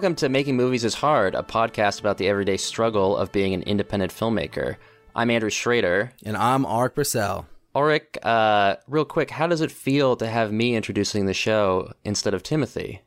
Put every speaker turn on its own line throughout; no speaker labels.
Welcome to Making Movies is Hard, a podcast about the everyday struggle of being an independent filmmaker. I'm Andrew Schrader.
And I'm Arik Purcell.
Arik, uh, real quick, how does it feel to have me introducing the show instead of Timothy?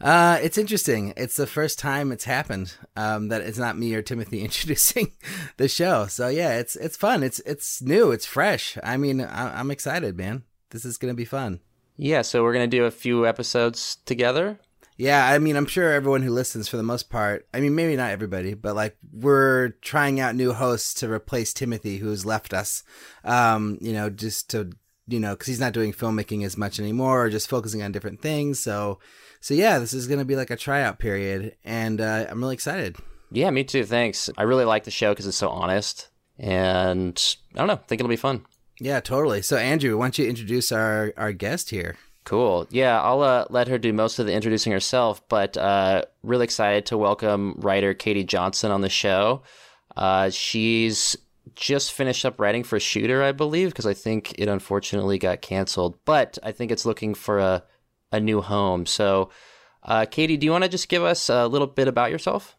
Uh, it's interesting. It's the first time it's happened um, that it's not me or Timothy introducing the show. So yeah, it's it's fun. It's it's new. It's fresh. I mean, I, I'm excited, man. This is gonna be fun.
Yeah. So we're gonna do a few episodes together.
Yeah, I mean, I'm sure everyone who listens, for the most part, I mean, maybe not everybody, but like we're trying out new hosts to replace Timothy, who's left us. Um, you know, just to you know, because he's not doing filmmaking as much anymore, or just focusing on different things. So, so yeah, this is gonna be like a tryout period, and uh, I'm really excited.
Yeah, me too. Thanks. I really like the show because it's so honest, and I don't know, think it'll be fun.
Yeah, totally. So, Andrew, why don't you introduce our our guest here?
Cool. Yeah, I'll uh, let her do most of the introducing herself, but uh, really excited to welcome writer Katie Johnson on the show. Uh, she's just finished up writing for Shooter, I believe, because I think it unfortunately got canceled, but I think it's looking for a, a new home. So, uh, Katie, do you want to just give us a little bit about yourself?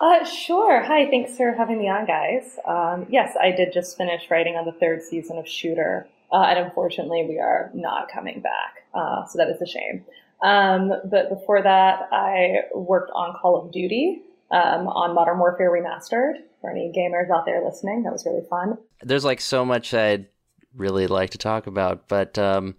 Uh, sure. Hi, thanks for having me on, guys. Um, yes, I did just finish writing on the third season of Shooter. Uh, and unfortunately, we are not coming back. Uh, so that is a shame. Um, but before that, I worked on Call of Duty um, on Modern Warfare Remastered. For any gamers out there listening, that was really fun.
There's like so much I'd really like to talk about, but um,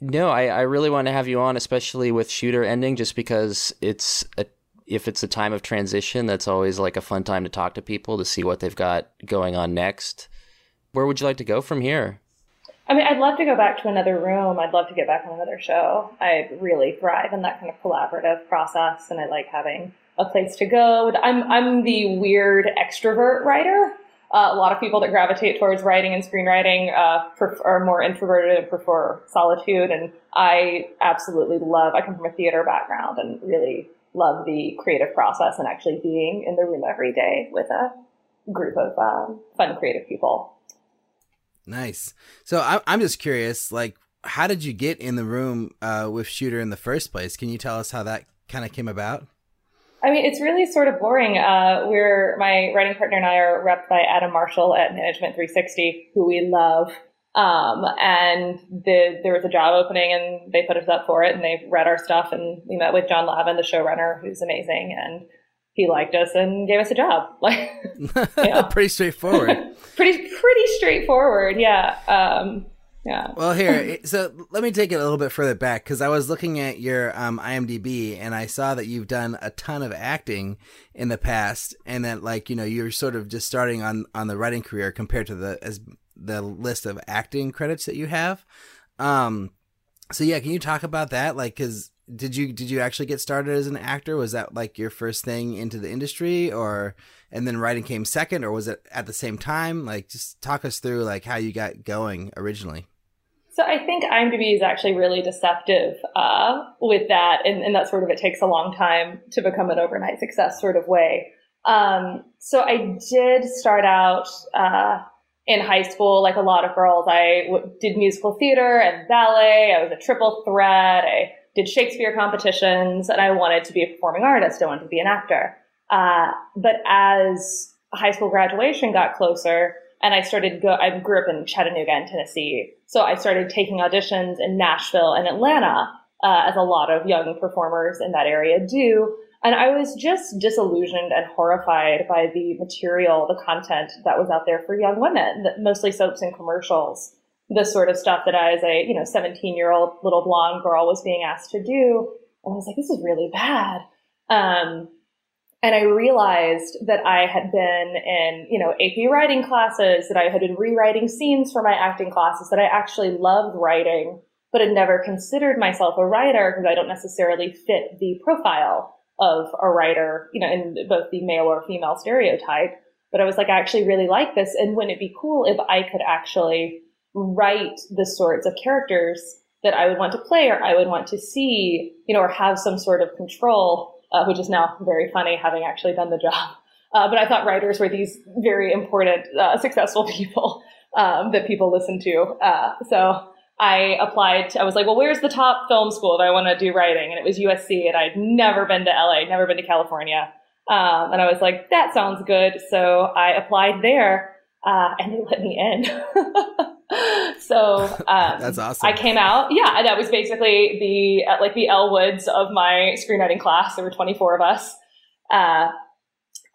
no, I, I really want to have you on, especially with Shooter ending, just because it's a if it's a time of transition, that's always like a fun time to talk to people to see what they've got going on next where would you like to go from here?
I mean, I'd love to go back to another room. I'd love to get back on another show. I really thrive in that kind of collaborative process, and I like having a place to go. I'm I'm the weird extrovert writer. Uh, a lot of people that gravitate towards writing and screenwriting uh, prefer, are more introverted and prefer solitude. And I absolutely love. I come from a theater background and really love the creative process and actually being in the room every day with a group of um, fun, creative people.
Nice. So I, I'm just curious, like, how did you get in the room uh, with Shooter in the first place? Can you tell us how that kind of came about?
I mean, it's really sort of boring. Uh, we're my writing partner and I are repped by Adam Marshall at Management 360, who we love. Um, and the, there was a job opening, and they put us up for it, and they read our stuff, and we met with John Hlavin, the showrunner, who's amazing, and he liked us and gave us a job. Like,
pretty straightforward.
pretty pretty straightforward. Yeah. Um, yeah.
Well, here, so let me take it a little bit further back because I was looking at your um, IMDb and I saw that you've done a ton of acting in the past, and that like you know you're sort of just starting on on the writing career compared to the as the list of acting credits that you have. Um, so yeah, can you talk about that? Like, because did you did you actually get started as an actor? Was that like your first thing into the industry, or and then writing came second, or was it at the same time? Like, just talk us through like how you got going originally.
So I think IMDb is actually really deceptive uh, with that, and, and that sort of it takes a long time to become an overnight success sort of way. Um, so I did start out uh, in high school, like a lot of girls. I w- did musical theater and ballet. I was a triple threat. I did Shakespeare competitions, and I wanted to be a performing artist. I wanted to be an actor. Uh, but as high school graduation got closer, and I started go, I grew up in Chattanooga in Tennessee, so I started taking auditions in Nashville and Atlanta, uh, as a lot of young performers in that area do. And I was just disillusioned and horrified by the material, the content that was out there for young women, mostly soaps and commercials the sort of stuff that I, as a you know 17 year old little blonde girl, was being asked to do. And I was like, this is really bad. Um, and I realized that I had been in, you know, AP writing classes, that I had been rewriting scenes for my acting classes, that I actually loved writing, but had never considered myself a writer because I don't necessarily fit the profile of a writer, you know, in both the male or female stereotype. But I was like, I actually really like this. And wouldn't it be cool if I could actually write the sorts of characters that I would want to play or I would want to see, you know, or have some sort of control, uh, which is now very funny having actually done the job. Uh, but I thought writers were these very important, uh, successful people um, that people listen to. Uh, so I applied. To, I was like, well, where's the top film school that I want to do writing? And it was USC, and I'd never been to LA, never been to California. Um, and I was like, that sounds good. So I applied there, uh, and they let me in. so um,
that's awesome.
I came out. Yeah, that was basically the uh, like the Elle Woods of my screenwriting class. There were 24 of us. Uh,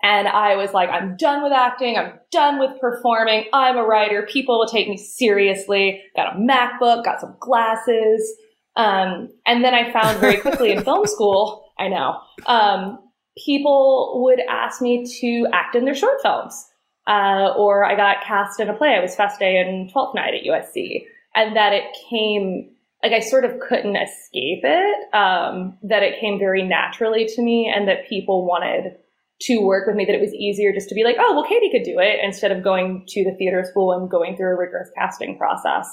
and I was like, I'm done with acting. I'm done with performing. I'm a writer. People will take me seriously. Got a MacBook, got some glasses. Um, and then I found very quickly in film school, I know, um, people would ask me to act in their short films. Uh, or I got cast in a play. I was Feste and Twelfth Night at USC. And that it came, like I sort of couldn't escape it, um, that it came very naturally to me and that people wanted to work with me that it was easier just to be like, oh, well, Katie could do it instead of going to the theater school and going through a rigorous casting process.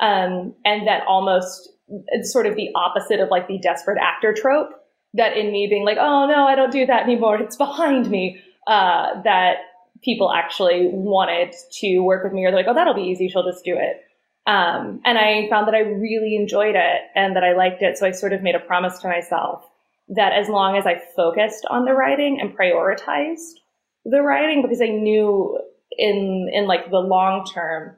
Um, and that almost it's sort of the opposite of like the desperate actor trope that in me being like, oh no, I don't do that anymore. It's behind me. Uh, that people actually wanted to work with me or they're like, oh, that'll be easy. She'll just do it. Um, and I found that I really enjoyed it and that I liked it. So I sort of made a promise to myself that as long as I focused on the writing and prioritized the writing, because I knew in in like the long term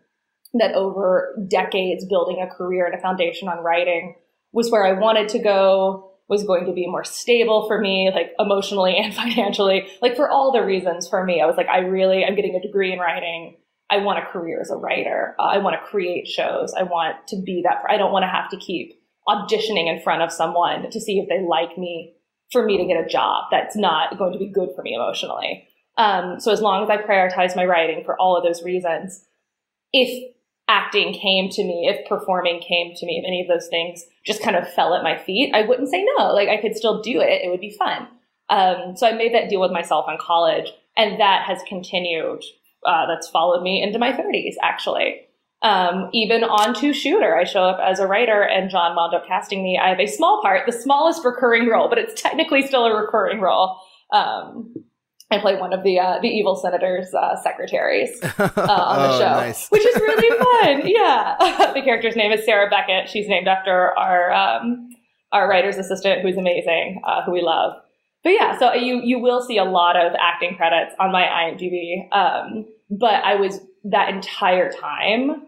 that over decades building a career and a foundation on writing was where I wanted to go, was going to be more stable for me, like emotionally and financially, like for all the reasons for me. I was like, I really, I'm getting a degree in writing. I want a career as a writer. Uh, I want to create shows. I want to be that. I don't want to have to keep auditioning in front of someone to see if they like me for me to get a job that's not going to be good for me emotionally. Um, so as long as I prioritize my writing for all of those reasons, if acting came to me, if performing came to me, if any of those things just kind of fell at my feet, I wouldn't say no. Like I could still do it. It would be fun. Um, so I made that deal with myself in college, and that has continued. Uh, that's followed me into my 30s, actually. Um, even on To Shooter, I show up as a writer and John wound up casting me. I have a small part, the smallest recurring role, but it's technically still a recurring role. Um, I play one of the uh, the evil senator's uh, secretaries uh, on the
oh,
show,
nice.
which is really fun. yeah, the character's name is Sarah Beckett. She's named after our um, our writer's assistant, who's amazing, uh, who we love. But yeah, so you you will see a lot of acting credits on my IMDb. Um, but I was that entire time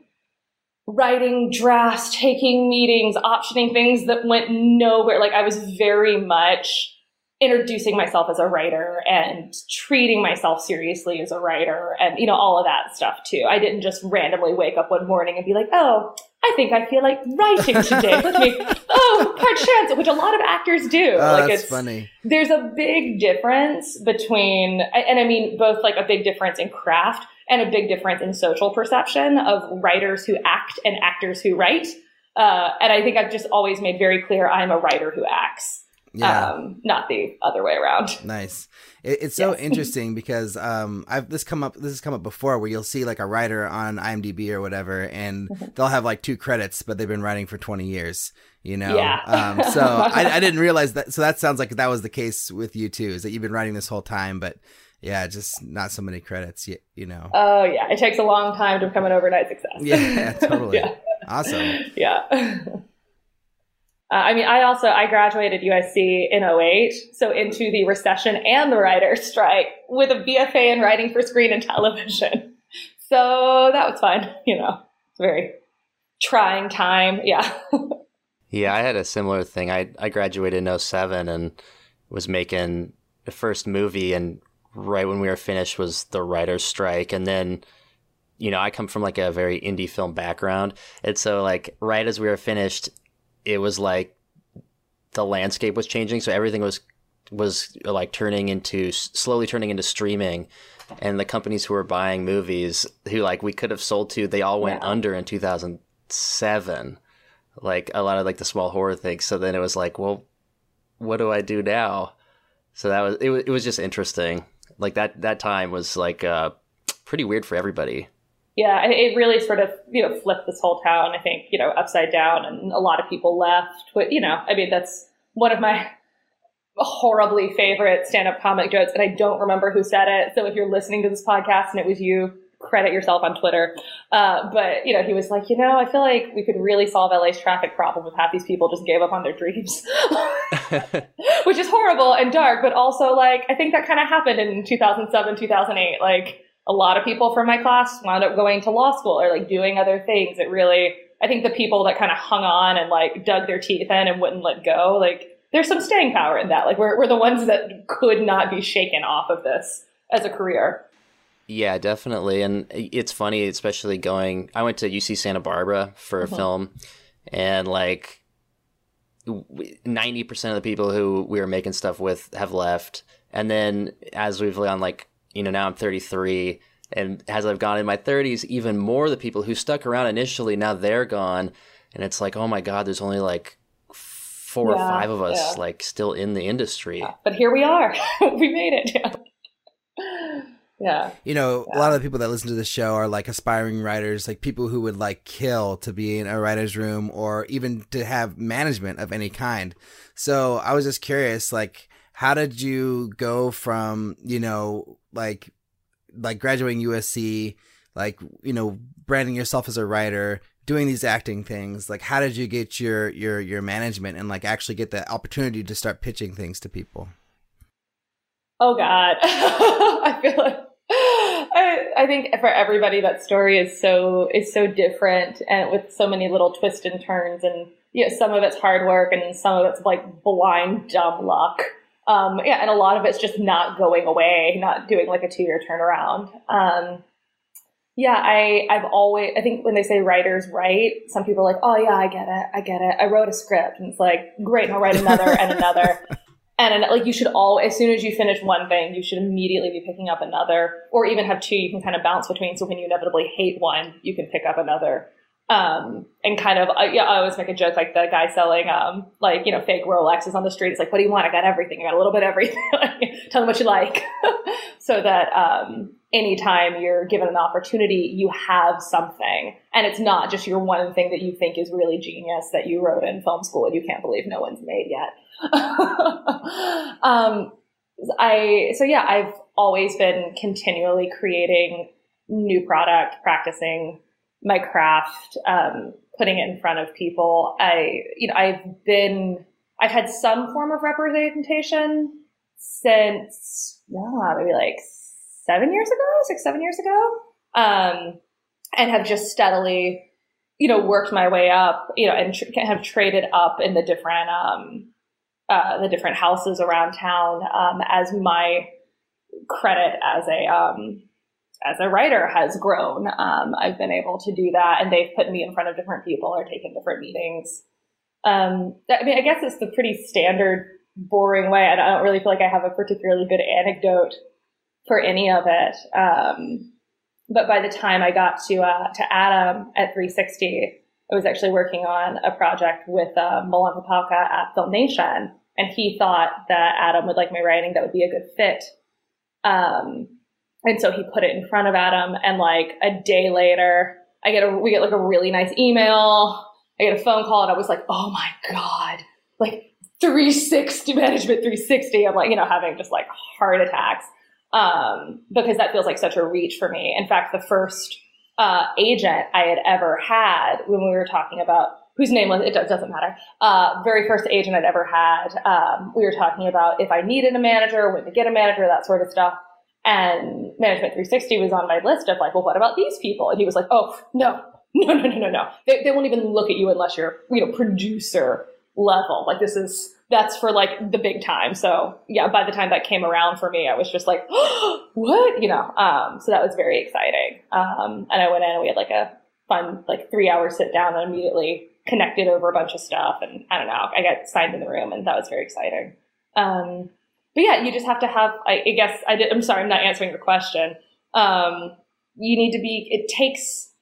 writing drafts, taking meetings, optioning things that went nowhere. Like I was very much introducing myself as a writer and treating myself seriously as a writer and you know all of that stuff too. I didn't just randomly wake up one morning and be like, "Oh, I think I feel like writing today. Let me oh, perchance," which a lot of actors do.
Oh,
like
that's
it's
funny.
there's a big difference between and I mean both like a big difference in craft and a big difference in social perception of writers who act and actors who write. Uh, and I think I've just always made very clear I'm a writer who acts
Yeah.
um, not the other way around.
Nice. It, it's so
Yes.
interesting because um, I've this come up. This has come up before, where you'll see like a writer on IMDb or whatever, and
Mm-hmm.
they'll have like two credits, but they've been writing for twenty years. You know.
Yeah.
Um, so I, I didn't realize that. So that sounds like that was the case with you too. Is that you've been writing this whole time, but yeah, just not so many credits. You, you know.
Oh yeah, it takes a long time to become an overnight success.
yeah. Totally.
yeah,
Awesome.
yeah. Uh, I mean, I also I graduated USC in 08, so into the recession and the writer's strike with a BFA in writing for screen and television. So that was fun, you know. It's very trying time. Yeah.
Yeah, I had a similar thing. I I graduated in 07 and was making the first movie and right when we were finished was the writer's strike and then you know, I come from like a very indie film background. And so like right as we were finished, it was like the landscape was changing, so everything was was like turning into slowly turning into streaming and the companies who were buying movies who like we could have sold to, they all went
Yeah.
under in 2007 like a lot of like the small horror things. So then it was like, well, what do I do now? So that was it. Was, it was just interesting. Like that that time was like uh, pretty weird for everybody.
Yeah, it it really sort of you know flipped this whole town. I think you know upside down, and a lot of people left. But you know, I mean, that's one of my horribly favorite stand-up comic jokes, and I don't remember who said it. So if you're listening to this podcast and it was you, credit yourself on Twitter. Uh, but you know, he was like, you know, I feel like we could really solve LA's traffic problem if half these people just gave up on their dreams, which is horrible and dark. But also, like, I think that kind of happened in 2007, 2008. Like, a lot of people from my class wound up going to law school or like doing other things. It really, I think the people that kind of hung on and like dug their teeth in and wouldn't let go, like, there's some staying power in that. Like, we're we're the ones that could not be shaken off of this as a career.
Yeah, definitely. And it's funny, especially going, I went to UC Santa Barbara for a mm-hmm. film, and like 90% of the people who we were making stuff with have left. And then as we've gone, like, you know, now I'm 33. And as I've gone in my 30s, even more of the people who stuck around initially, now they're gone. And it's like, oh my God, there's only like four yeah, or five of us yeah. like still in the industry.
But here we are. we made it. Yeah.
You know,
yeah.
a lot of the people that listen to the show are like aspiring writers, like people who would like kill to be in a writer's room or even to have management of any kind. So I was just curious, like, how did you go from, you know, like, like graduating USC, like, you know, branding yourself as a writer, doing these acting things? Like, how did you get your, your, your management and like actually get the opportunity to start pitching things to people?
Oh God. I feel like I, I think for everybody that story is so is so different and with so many little twists and turns and you know, some of it's hard work and some of it's like blind dumb luck. Um, yeah, and a lot of it's just not going away, not doing like a two year turnaround. Um, yeah, I I've always I think when they say writers write, some people are like, oh yeah, I get it, I get it. I wrote a script, and it's like great, I'll write another and another. And like you should all, as soon as you finish one thing, you should immediately be picking up another, or even have two you can kind of bounce between. So when you inevitably hate one, you can pick up another. Um, and kind of, uh, yeah, I always make a joke like the guy selling, um, like, you know, fake Rolexes on the street. It's like, what do you want? I got everything. I got a little bit of everything. Tell them what you like. so that, um, anytime you're given an opportunity, you have something. And it's not just your one thing that you think is really genius that you wrote in film school and you can't believe no one's made yet. um, I so yeah, I've always been continually creating new product, practicing my craft, um, putting it in front of people. I you know I've been I've had some form of representation since yeah, maybe like seven years ago, six seven years ago, um, and have just steadily you know worked my way up you know and tr- have traded up in the different um, uh, the different houses around town um, as my credit as a um, as a writer has grown. Um, I've been able to do that, and they've put me in front of different people or taken different meetings. Um, I mean, I guess it's the pretty standard, boring way. and I don't really feel like I have a particularly good anecdote for any of it. Um, but by the time I got to uh, to Adam at 360, I was actually working on a project with uh, Milan at FilmNation, and he thought that Adam would like my writing, that would be a good fit. Um, and so he put it in front of Adam, and like a day later, I get a we get like a really nice email. I get a phone call, and I was like, oh my god, like 360 management 360. I'm like, you know, having just like heart attacks um, because that feels like such a reach for me. In fact, the first uh, agent I had ever had when we were talking about whose name was it doesn't matter. Uh, very first agent I'd ever had. Um, we were talking about if I needed a manager, when to get a manager, that sort of stuff. And Management 360 was on my list of like, well, what about these people? And he was like, oh no, no, no, no, no, no. They, they won't even look at you unless you're you know producer level. Like this is that's for like the big time. So yeah, by the time that came around for me, I was just like, what? You know, um, so that was very exciting. Um, and I went in and we had like a fun, like three hour sit down and immediately connected over a bunch of stuff. And I don't know, I got signed in the room and that was very exciting. Um, but yeah, you just have to have, I, I guess I did, I'm sorry, I'm not answering your question. Um, you need to be, it takes,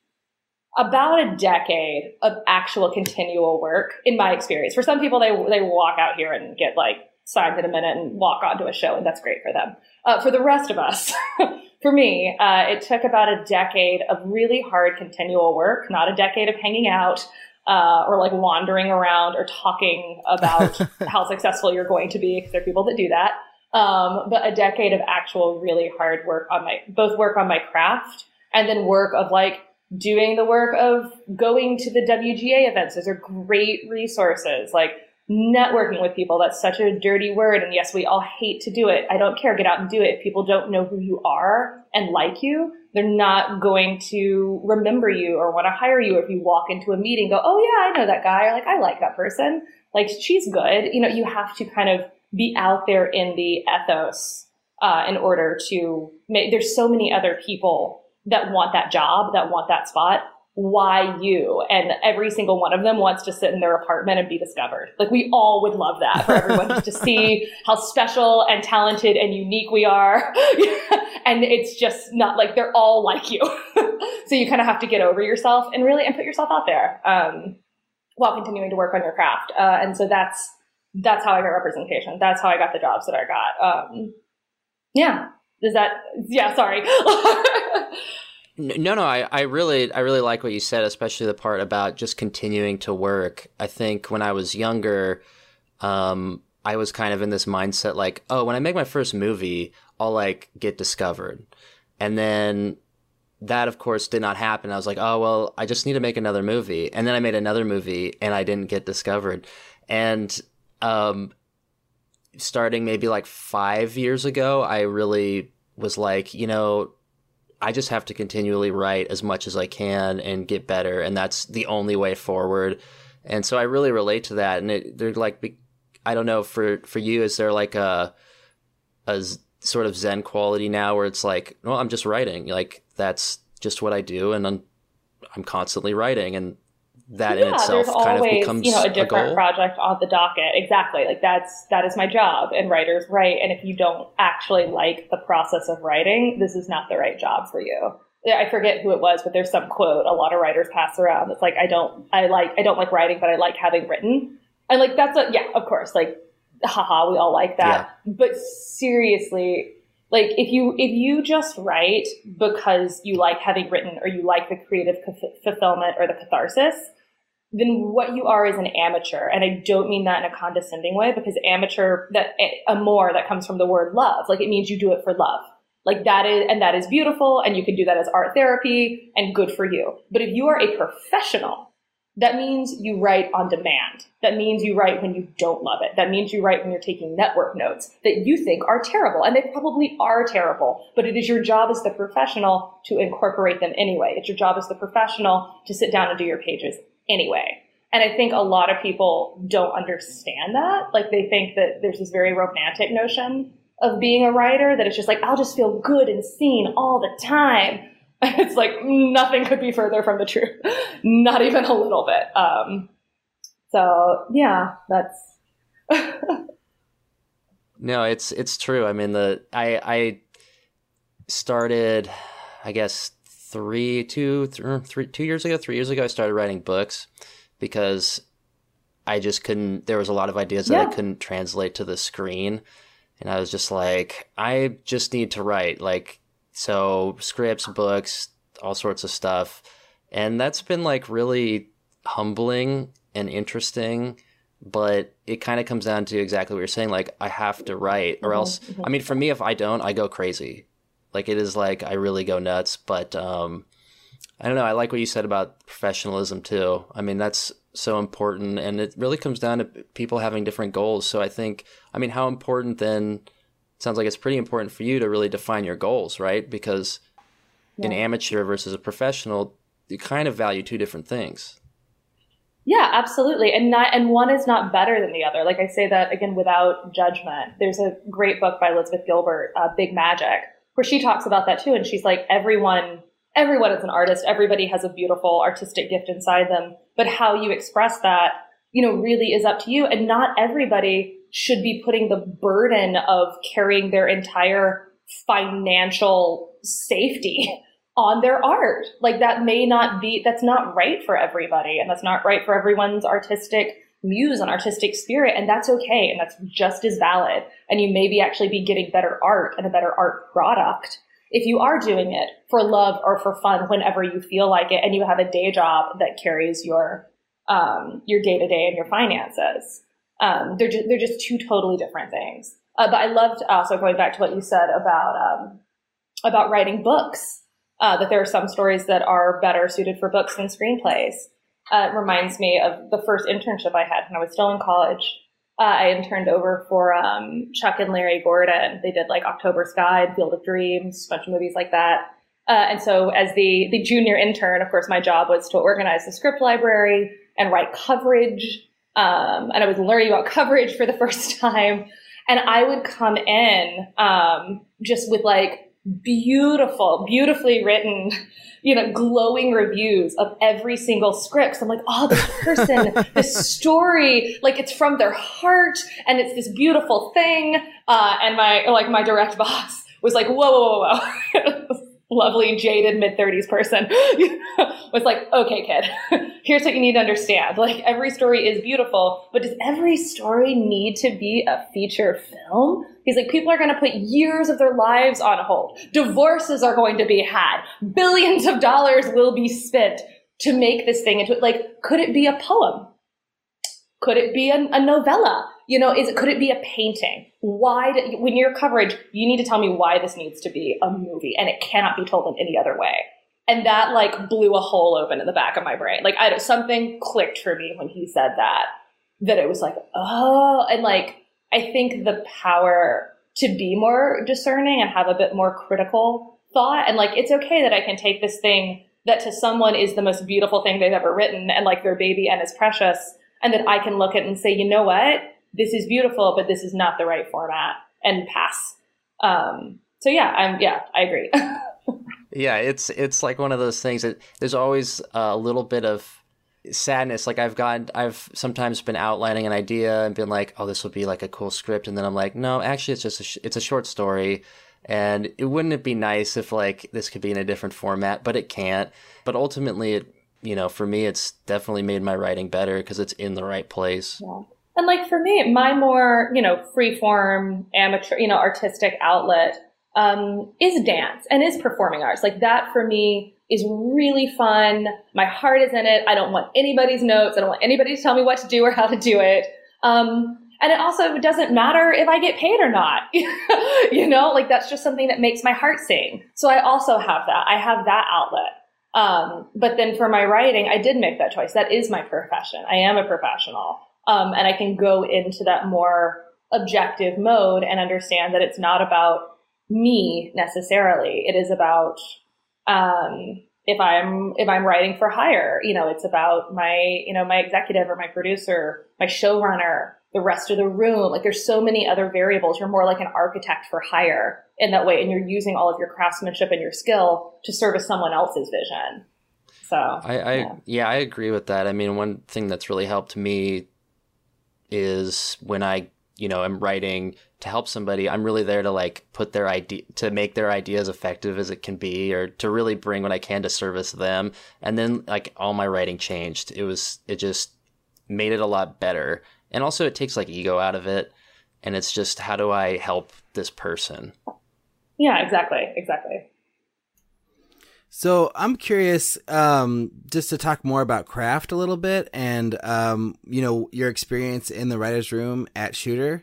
about a decade of actual continual work in my experience. For some people, they, they walk out here and get like signed in a minute and walk onto a show and that's great for them. Uh, for the rest of us, for me, uh, it took about a decade of really hard continual work, not a decade of hanging out. Uh, or like wandering around or talking about how successful you're going to be because there are people that do that. Um, but a decade of actual really hard work on my both work on my craft and then work of like doing the work of going to the WGA events. Those are great resources. Like networking with people. That's such a dirty word. And yes, we all hate to do it. I don't care. Get out and do it. If people don't know who you are and like you, they're not going to remember you or want to hire you. If you walk into a meeting, go, Oh yeah, I know that guy. Or like, I like that person. Like she's good. You know, you have to kind of be out there in the ethos, uh, in order to make, there's so many other people that want that job, that want that spot why you? And every single one of them wants to sit in their apartment and be discovered. Like we all would love that for everyone just to see how special and talented and unique we are. and it's just not like they're all like you. so you kind of have to get over yourself and really and put yourself out there um, while continuing to work on your craft. Uh, and so that's that's how I got representation. That's how I got the jobs that I got. Um, yeah. Does that? Yeah. Sorry.
No, no, I, I really, I really like what you said, especially the part about just continuing to work. I think when I was younger, um, I was kind of in this mindset like, oh, when I make my first movie, I'll like get discovered. And then that, of course, did not happen. I was like, oh, well, I just need to make another movie. And then I made another movie and I didn't get discovered. And, um, starting maybe like five years ago, I really was like, you know, I just have to continually write as much as I can and get better, and that's the only way forward. And so I really relate to that. And it, they're like, I don't know for for you, is there like a a sort of Zen quality now where it's like, well, I'm just writing, like that's just what I do, and I'm I'm constantly writing, and that yeah, in itself kind always, of becomes
you know a different
a
project on the docket. Exactly, like that's that is my job, and writers write. And if you don't actually like the process of writing, this is not the right job for you. I forget who it was, but there's some quote a lot of writers pass around. It's like I don't I like I don't like writing, but I like having written. And like that's a yeah, of course, like haha, we all like that. Yeah. But seriously, like if you if you just write because you like having written or you like the creative fulfillment or the catharsis then what you are is an amateur. And I don't mean that in a condescending way because amateur, that eh, amour that comes from the word love, like it means you do it for love. Like that is, and that is beautiful. And you can do that as art therapy and good for you. But if you are a professional, that means you write on demand. That means you write when you don't love it. That means you write when you're taking network notes that you think are terrible. And they probably are terrible, but it is your job as the professional to incorporate them anyway. It's your job as the professional to sit down and do your pages anyway. And I think a lot of people don't understand that. Like they think that there's this very romantic notion of being a writer that it's just like, I'll just feel good and seen all the time. it's like nothing could be further from the truth. Not even a little bit. Um, so yeah, that's.
no, it's it's true. I mean, the I I started, I guess three, two, th- three, two years ago, three years ago, I started writing books because I just couldn't. There was a lot of ideas yeah. that I couldn't translate to the screen, and I was just like, I just need to write like so scripts, books, all sorts of stuff, and that's been like really humbling and interesting. But it kind of comes down to exactly what you're saying. Like I have to write, or mm-hmm. else. Mm-hmm. I mean, for me, if I don't, I go crazy. Like it is like I really go nuts, but um, I don't know. I like what you said about professionalism too. I mean, that's so important, and it really comes down to people having different goals. So I think, I mean, how important then? Sounds like it's pretty important for you to really define your goals, right? Because yeah. an amateur versus a professional, you kind of value two different things.
Yeah, absolutely. And not and one is not better than the other. Like I say that again without judgment. There's a great book by Elizabeth Gilbert, uh, Big Magic, where she talks about that too. And she's like, everyone, everyone is an artist. Everybody has a beautiful artistic gift inside them. But how you express that, you know, really is up to you. And not everybody should be putting the burden of carrying their entire financial safety on their art. Like that may not be, that's not right for everybody. And that's not right for everyone's artistic muse and artistic spirit and that's okay and that's just as valid. And you maybe actually be getting better art and a better art product if you are doing it for love or for fun whenever you feel like it and you have a day job that carries your um, your day to day and your finances. Um, they're just they're just two totally different things. Uh, but I loved also going back to what you said about um, about writing books uh, that there are some stories that are better suited for books than screenplays. Uh, reminds me of the first internship I had when I was still in college. Uh, I interned over for um, Chuck and Larry Gordon. They did like October Sky and Field of Dreams, a bunch of movies like that. Uh, and so, as the the junior intern, of course, my job was to organize the script library and write coverage. Um, and I was learning about coverage for the first time. And I would come in um, just with like beautiful, beautifully written, you know, glowing reviews of every single script. So I'm like, oh, this person, this story, like it's from their heart and it's this beautiful thing. Uh, and my, like my direct boss was like, whoa, whoa, whoa, whoa. lovely jaded mid 30s person was like okay kid here's what you need to understand. Like every story is beautiful but does every story need to be a feature film? He's like people are going to put years of their lives on hold. Divorces are going to be had. Billions of dollars will be spent to make this thing into it. like could it be a poem? Could it be a, a novella you know, is it, could it be a painting? Why, do, when your coverage, you need to tell me why this needs to be a movie and it cannot be told in any other way. And that like blew a hole open in the back of my brain. Like I, something clicked for me when he said that, that it was like, oh, and like, I think the power to be more discerning and have a bit more critical thought. And like, it's okay that I can take this thing that to someone is the most beautiful thing they've ever written and like their baby and is precious. And that I can look at and say, you know what? This is beautiful, but this is not the right format and pass. Um, so yeah, I'm, yeah, I agree.
yeah. It's, it's like one of those things that there's always a little bit of sadness. Like I've got, I've sometimes been outlining an idea and been like, oh, this would be like a cool script. And then I'm like, no, actually it's just, a sh- it's a short story. And it wouldn't it be nice if like this could be in a different format, but it can't. But ultimately it, you know, for me, it's definitely made my writing better because it's in the right place.
Yeah. And like for me, my more, you know, free form, amateur, you know, artistic outlet um, is dance and is performing arts. Like that for me is really fun. My heart is in it. I don't want anybody's notes. I don't want anybody to tell me what to do or how to do it. Um, and it also doesn't matter if I get paid or not. you know, like that's just something that makes my heart sing. So I also have that. I have that outlet. Um, but then for my writing, I did make that choice. That is my profession. I am a professional. Um, and I can go into that more objective mode and understand that it's not about me necessarily. It is about, um, if I'm, if I'm writing for hire, you know, it's about my, you know, my executive or my producer, my showrunner, the rest of the room. Like there's so many other variables. You're more like an architect for hire in that way. And you're using all of your craftsmanship and your skill to service someone else's vision. So
I, I yeah. yeah, I agree with that. I mean, one thing that's really helped me is when I, you know, am writing to help somebody, I'm really there to like put their idea to make their idea as effective as it can be or to really bring what I can to service them. And then like all my writing changed. It was it just made it a lot better. And also it takes like ego out of it and it's just how do I help this person?
Yeah, exactly. Exactly.
So I'm curious, um, just to talk more about craft a little bit, and um, you know your experience in the writers' room at Shooter.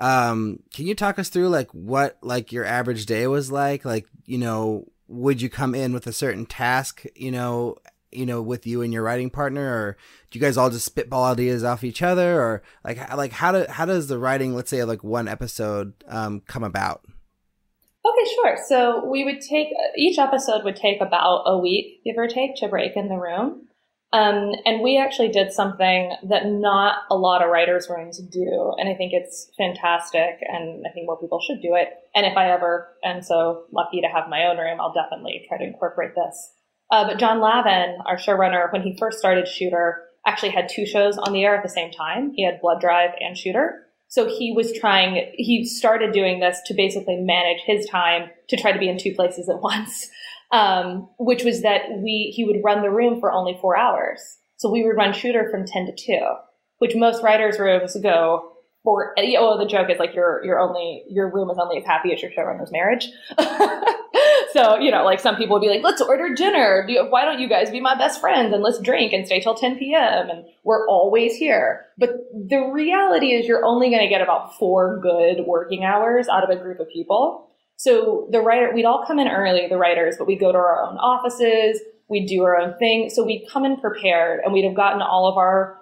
Um, can you talk us through like what like your average day was like? Like you know, would you come in with a certain task? You know, you know, with you and your writing partner, or do you guys all just spitball ideas off each other, or like like how do how does the writing, let's say, like one episode, um, come about?
Okay, sure. So we would take each episode would take about a week, give or take, to break in the room. Um, and we actually did something that not a lot of writers' rooms do, and I think it's fantastic, and I think more people should do it. And if I ever am so lucky to have my own room, I'll definitely try to incorporate this. Uh, but John Hlavin, our showrunner, when he first started Shooter, actually had two shows on the air at the same time. He had Blood Drive and Shooter. So he was trying, he started doing this to basically manage his time to try to be in two places at once, um, which was that we, he would run the room for only four hours. So we would run shooter from 10 to 2, which most writers' rooms go for, oh, the joke is like your, your only, your room is only as happy as your showrunner's marriage. so, you know, like some people would be like, let's order dinner. Why don't you guys be my best friends and let's drink and stay till 10 p.m. And we're always here. But the reality is you're only going to get about four good working hours out of a group of people. So the writer, we'd all come in early, the writers, but we go to our own offices, we do our own thing. So we come in prepared and we'd have gotten all of our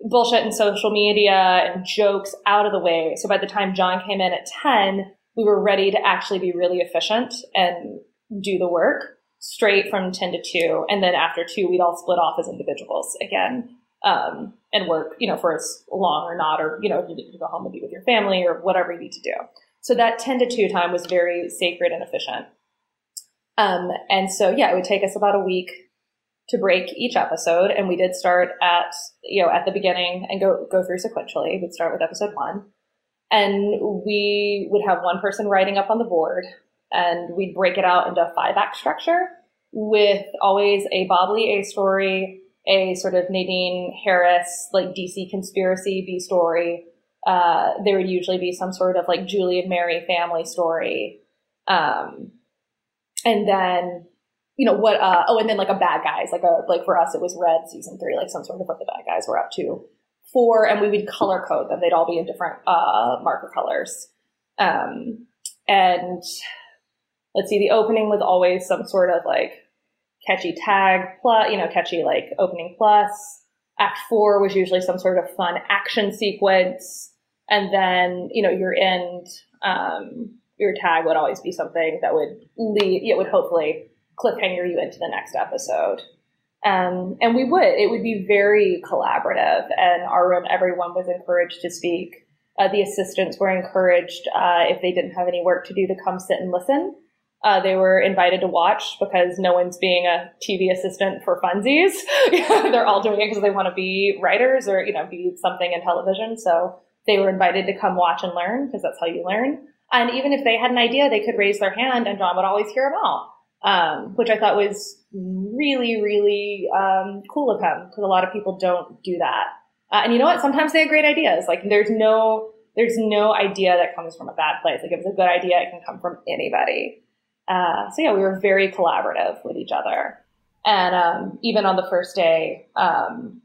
bullshit and social media and jokes out of the way. So by the time John came in at 10, we were ready to actually be really efficient and do the work straight from 10 to 2. And then after 2, we'd all split off as individuals again um, and work, you know, for as long or not, or, you know, you need to go home and be with your family or whatever you need to do. So that 10 to 2 time was very sacred and efficient. Um, and so, yeah, it would take us about a week to break each episode. And we did start at, you know, at the beginning and go, go through sequentially. We'd start with episode one and we would have one person writing up on the board and we'd break it out into a five act structure with always a Bob Lee A story, a sort of Nadine Harris, like DC conspiracy B story. Uh, there would usually be some sort of like Julie and Mary family story. Um, and then, you know, what, uh, oh, and then like a bad guys, like a, like for us, it was red season three, like some sort of what the bad guys were up to four, and we would color code them. They'd all be in different uh, marker colors. Um, and let's see, the opening was always some sort of like catchy tag plus, you know, catchy like opening plus. Act four was usually some sort of fun action sequence. And then, you know, your end, um, your tag would always be something that would lead, it would hopefully cliffhanger you into the next episode. Um, and we would, it would be very collaborative. And our room, everyone was encouraged to speak. Uh, the assistants were encouraged, uh, if they didn't have any work to do, to come sit and listen. Uh, they were invited to watch because no one's being a TV assistant for funsies. They're all doing it because they want to be writers or, you know, be something in television. So they were invited to come watch and learn because that's how you learn. And even if they had an idea, they could raise their hand and John would always hear them out um, which I thought was really, really um, cool of him because a lot of people don't do that. Uh, and you know what? Sometimes they have great ideas. Like there's no there's no idea that comes from a bad place. Like if it's a good idea, it can come from anybody. Uh, so yeah, we were very collaborative with each other. And um, even on the first day, um,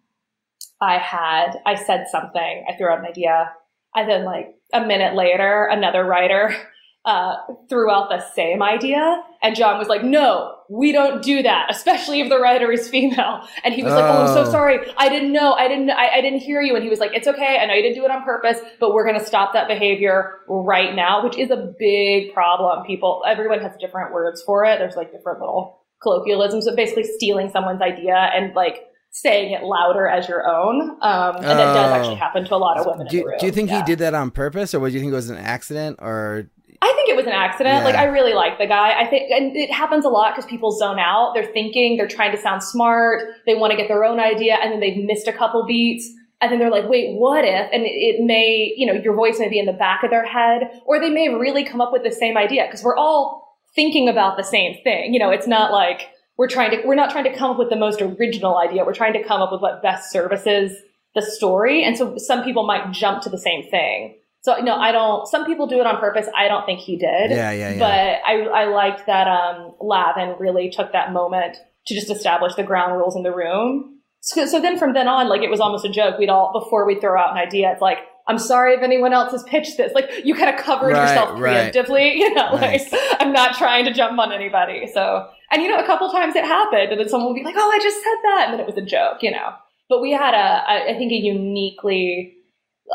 I had I said something. I threw out an idea, and then like a minute later, another writer uh, threw out the same idea. And John was like, no, we don't do that, especially if the writer is female. And he was oh. like, oh, I'm so oh. sorry. I didn't know. I didn't, I, I, didn't hear you. And he was like, it's okay. I know you didn't do it on purpose, but we're going to stop that behavior right now, which is a big problem. People, everyone has different words for it. There's like different little colloquialisms, but basically stealing someone's idea and like saying it louder as your own. Um, and that does actually oh. happen to a lot of women.
Do, do you think yeah. he did that on purpose or do you think it was an accident or
I think it was an accident. Yeah. Like I really like the guy. I think, and it happens a lot because people zone out. They're thinking, they're trying to sound smart. They want to get their own idea and then they've missed a couple beats. And then they're like, wait, what if? And it may, you know, your voice may be in the back of their head or they may really come up with the same idea because we're all thinking about the same thing. You know, it's not like we're trying to, we're not trying to come up with the most original idea. We're trying to come up with what best services the story. And so some people might jump to the same thing. So no, I don't. Some people do it on purpose. I don't think he did.
Yeah, yeah, yeah.
But I I liked that um, Hlavin really took that moment to just establish the ground rules in the room. So, so then from then on, like it was almost a joke. We'd all before we throw out an idea, it's like I'm sorry if anyone else has pitched this. Like you kind of covered right, yourself preemptively. Right. You know, nice. like I'm not trying to jump on anybody. So and you know, a couple times it happened, and then someone would be like, "Oh, I just said that," and then it was a joke. You know. But we had a, I think, a uniquely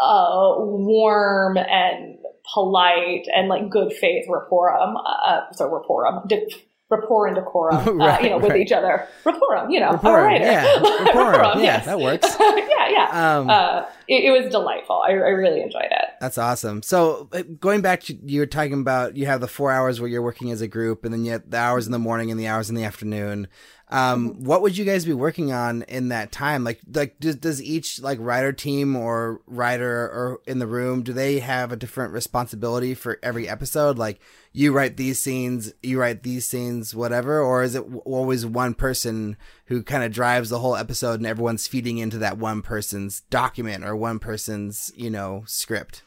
uh, warm and polite and like good faith rapporum, uh, so rapporum, de- rapport and decorum, right, uh, you know, with each other. Rapporum, you know,
rapporum, all right, yeah, rapporum, yeah, yes. that works.
yeah, yeah. Um, uh, it, it, was delightful. I, I, really enjoyed it.
That's awesome. So uh, going back to you were talking about you have the four hours where you're working as a group, and then you have the hours in the morning and the hours in the afternoon. Um, what would you guys be working on in that time? Like, like does, does each like writer team or writer or in the room do they have a different responsibility for every episode? Like, you write these scenes, you write these scenes, whatever, or is it always one person who kind of drives the whole episode and everyone's feeding into that one person's document or one person's you know script?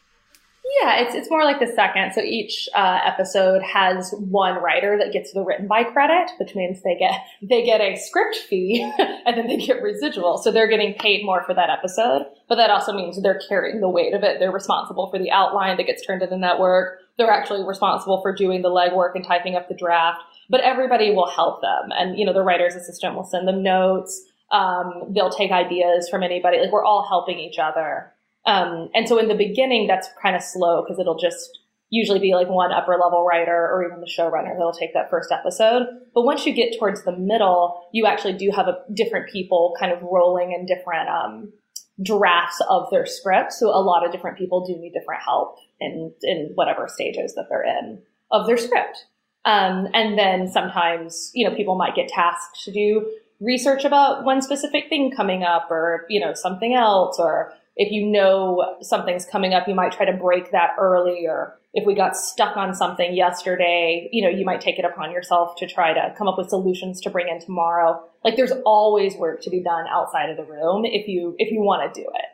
Yeah, it's it's more like the second. So each uh, episode has one writer that gets the written by credit, which means they get they get a script fee and then they get residual. So they're getting paid more for that episode, but that also means they're carrying the weight of it. They're responsible for the outline that gets turned to the network. They're actually responsible for doing the legwork and typing up the draft. But everybody will help them, and you know the writer's assistant will send them notes. Um, they'll take ideas from anybody. Like we're all helping each other. Um, and so in the beginning, that's kind of slow because it'll just usually be like one upper level writer or even the showrunner that'll take that first episode. But once you get towards the middle, you actually do have a, different people kind of rolling in different um, drafts of their script. So a lot of different people do need different help in in whatever stages that they're in of their script. Um, and then sometimes, you know, people might get tasked to do research about one specific thing coming up or, you know, something else. Or if you know something's coming up, you might try to break that early or if we got stuck on something yesterday, you know, you might take it upon yourself to try to come up with solutions to bring in tomorrow. Like there's always work to be done outside of the room if you if you want to do it.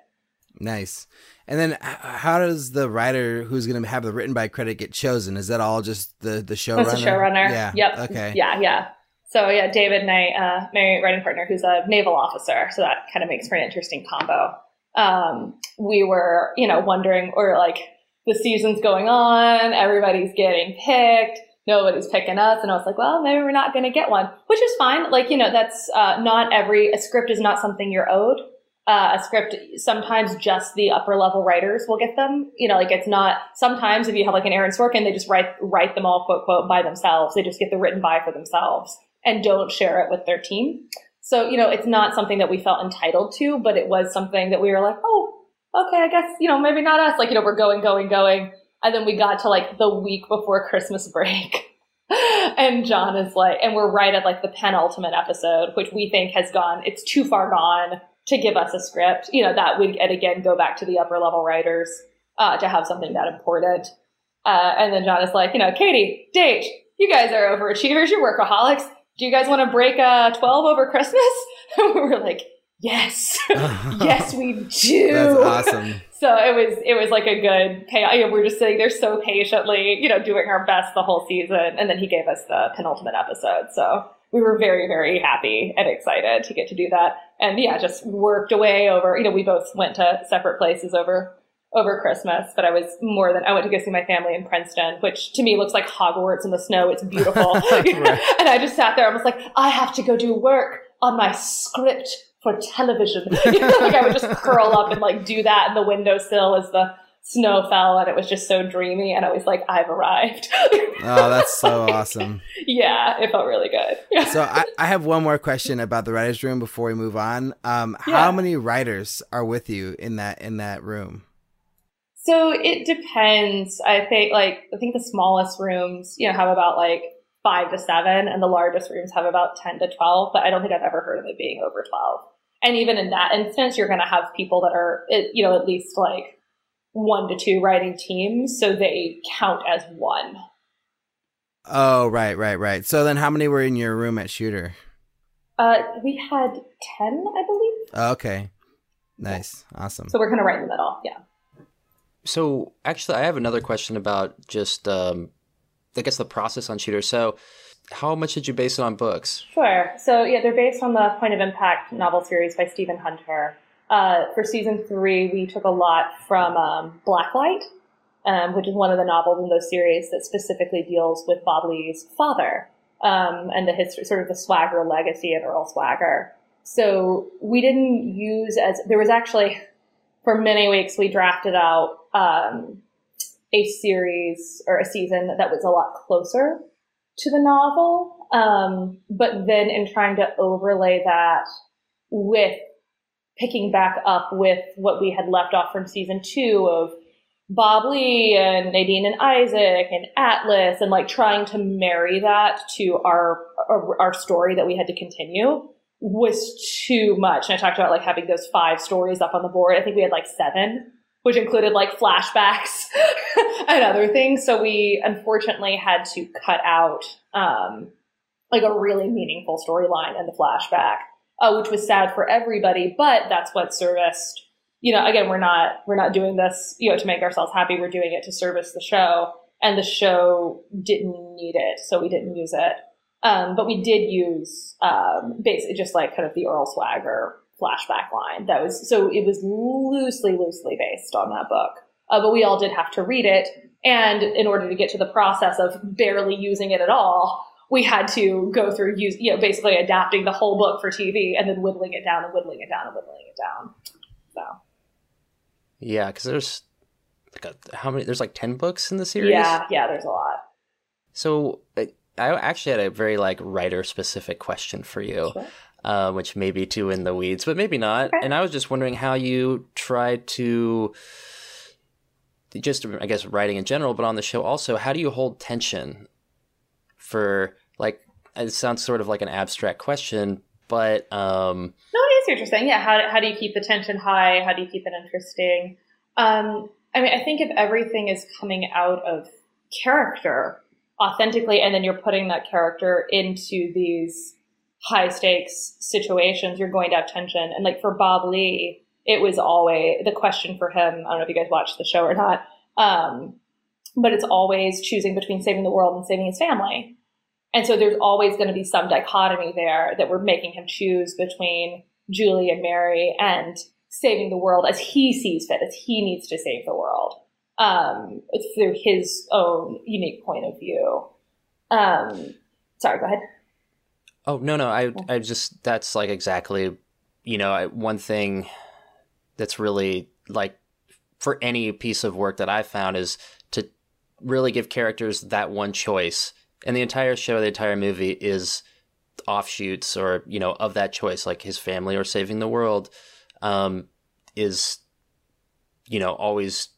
Nice. And then how does the writer who's going to have the written by credit get chosen? Is that all just the the showrunner?
That's the showrunner.
Yeah.
Yep.
Okay.
Yeah, yeah. So yeah, David and I, uh, my writing partner, who's a naval officer, so that kind of makes for an interesting combo. Um, we were, you know, wondering or like the season's going on, everybody's getting picked, nobody's picking us. And I was like, well, maybe we're not going to get one, which is fine. Like, you know, that's uh, not every, a script is not something you're owed. Uh, a script, sometimes just the upper level writers will get them. You know, like it's not, sometimes if you have like an Aaron Sorkin, they just write, write them all quote, quote, by themselves. They just get the written by for themselves and don't share it with their team. So, you know, it's not something that we felt entitled to, but it was something that we were like, oh, okay, I guess, you know, maybe not us. Like, you know, we're going, going, going. And then we got to like the week before Christmas break. and John is like, and we're right at like the penultimate episode, which we think has gone, it's too far gone to give us a script. You know, that would, and again, go back to the upper level writers uh, to have something that important. Uh, and then John is like, you know, Katie, Dage, you guys are overachievers, you're workaholics. Do you guys want to break uh, 12 over Christmas? And we were like, yes, yes, we do.
That's awesome.
So it was it was like a good payoff. You know, we're just sitting there so patiently, you know, doing our best the whole season, and then he gave us the penultimate episode. So we were very very happy and excited to get to do that. And yeah, just worked away over. You know, we both went to separate places over over Christmas, but I was more than I went to go see my family in Princeton, which to me looks like Hogwarts in the snow. It's beautiful, and I just sat there. I was like, I have to go do work on my script for television. you know, like I would just curl up and like do that in the windowsill as the snow fell and it was just so dreamy and I was like, I've arrived.
oh, that's so awesome.
Yeah, it felt really good. Yeah.
So I, I have one more question about the writer's room before we move on. Um,
Yeah.
how many writers are with you in that in that room?
So it depends. I think like I think the smallest rooms, you know, have about like five to seven, and the largest rooms have about ten to twelve. But I don't think I've ever heard of it being over twelve. And even in that instance, you're going to have people that are, you know, at least like one to two writing teams, so they count as one.
Oh, right, right, right. So then how many were in your room at Shooter?
Uh, we had ten, I believe.
Oh, okay. Nice. Awesome.
So we're kind of right in the middle. Yeah.
So actually, I have another question about just, um, I guess, the process on Shooter. So, how much did you base it on books?
Sure. So yeah, they're based on the Point of Impact novel series by Stephen Hunter. Uh, for season three, we took a lot from um, Blacklight, um, which is one of the novels in those series that specifically deals with Bob Lee's father um, and the history, sort of the Swagger legacy of Earl Swagger. So we didn't use as there was actually for many weeks we drafted out um, a series or a season that was a lot closer to the novel. Um, but then in trying to overlay that with picking back up with what we had left off from season two of Bob Lee and Nadine and Isaac and Atlas and like trying to marry that to our, our, our story that we had to continue was too much. And I talked about like having those five stories up on the board. I think we had like seven, which included like flashbacks and other things. So we unfortunately had to cut out um, like a really meaningful storyline in the flashback, uh, which was sad for everybody. But that's what serviced. You know, again, we're not we're not doing this you know to make ourselves happy. We're doing it to service the show, and the show didn't need it, so we didn't use it. Um, but we did use um, basically just like kind of the Earl Swagger flashback line. That was so it was loosely, loosely based on that book. Uh, but we all did have to read it And in order to get to the process of barely using it at all, we had to go through use, you know, basically adapting the whole book for TV and then whittling it down and whittling it down and whittling it down. So.
Yeah, because there's like a, how many? There's like ten books in the series.
Yeah, yeah, there's a lot.
So I actually had a very like writer specific question for you. Sure. Uh, which may be too in the weeds, but maybe not. Okay. And I was just wondering how you tried to just I guess writing in general, but on the show also, how do you hold tension for like it sounds sort of like an abstract question, but um
No, it is interesting. Yeah, how how do you keep the tension high? How do you keep it interesting? Um I mean, I think if everything is coming out of character authentically and then you're putting that character into these high stakes situations, you're going to have tension. And like for Bob Lee, it was always the question for him. I don't know if you guys watched the show or not. Um, but it's always choosing between saving the world and saving his family. And so there's always going to be some dichotomy there that we're making him choose between Julie and Mary and saving the world as he sees fit, as he needs to save the world. Um, through his own unique point of view. Um, sorry, go ahead.
Oh no, no, I, I just that's like exactly, you know, I, one thing that's really like for any piece of work that I've found is to really give characters that one choice. And the entire show, the entire movie is offshoots or, you know, of that choice, like his family or saving the world, um, is, you know, always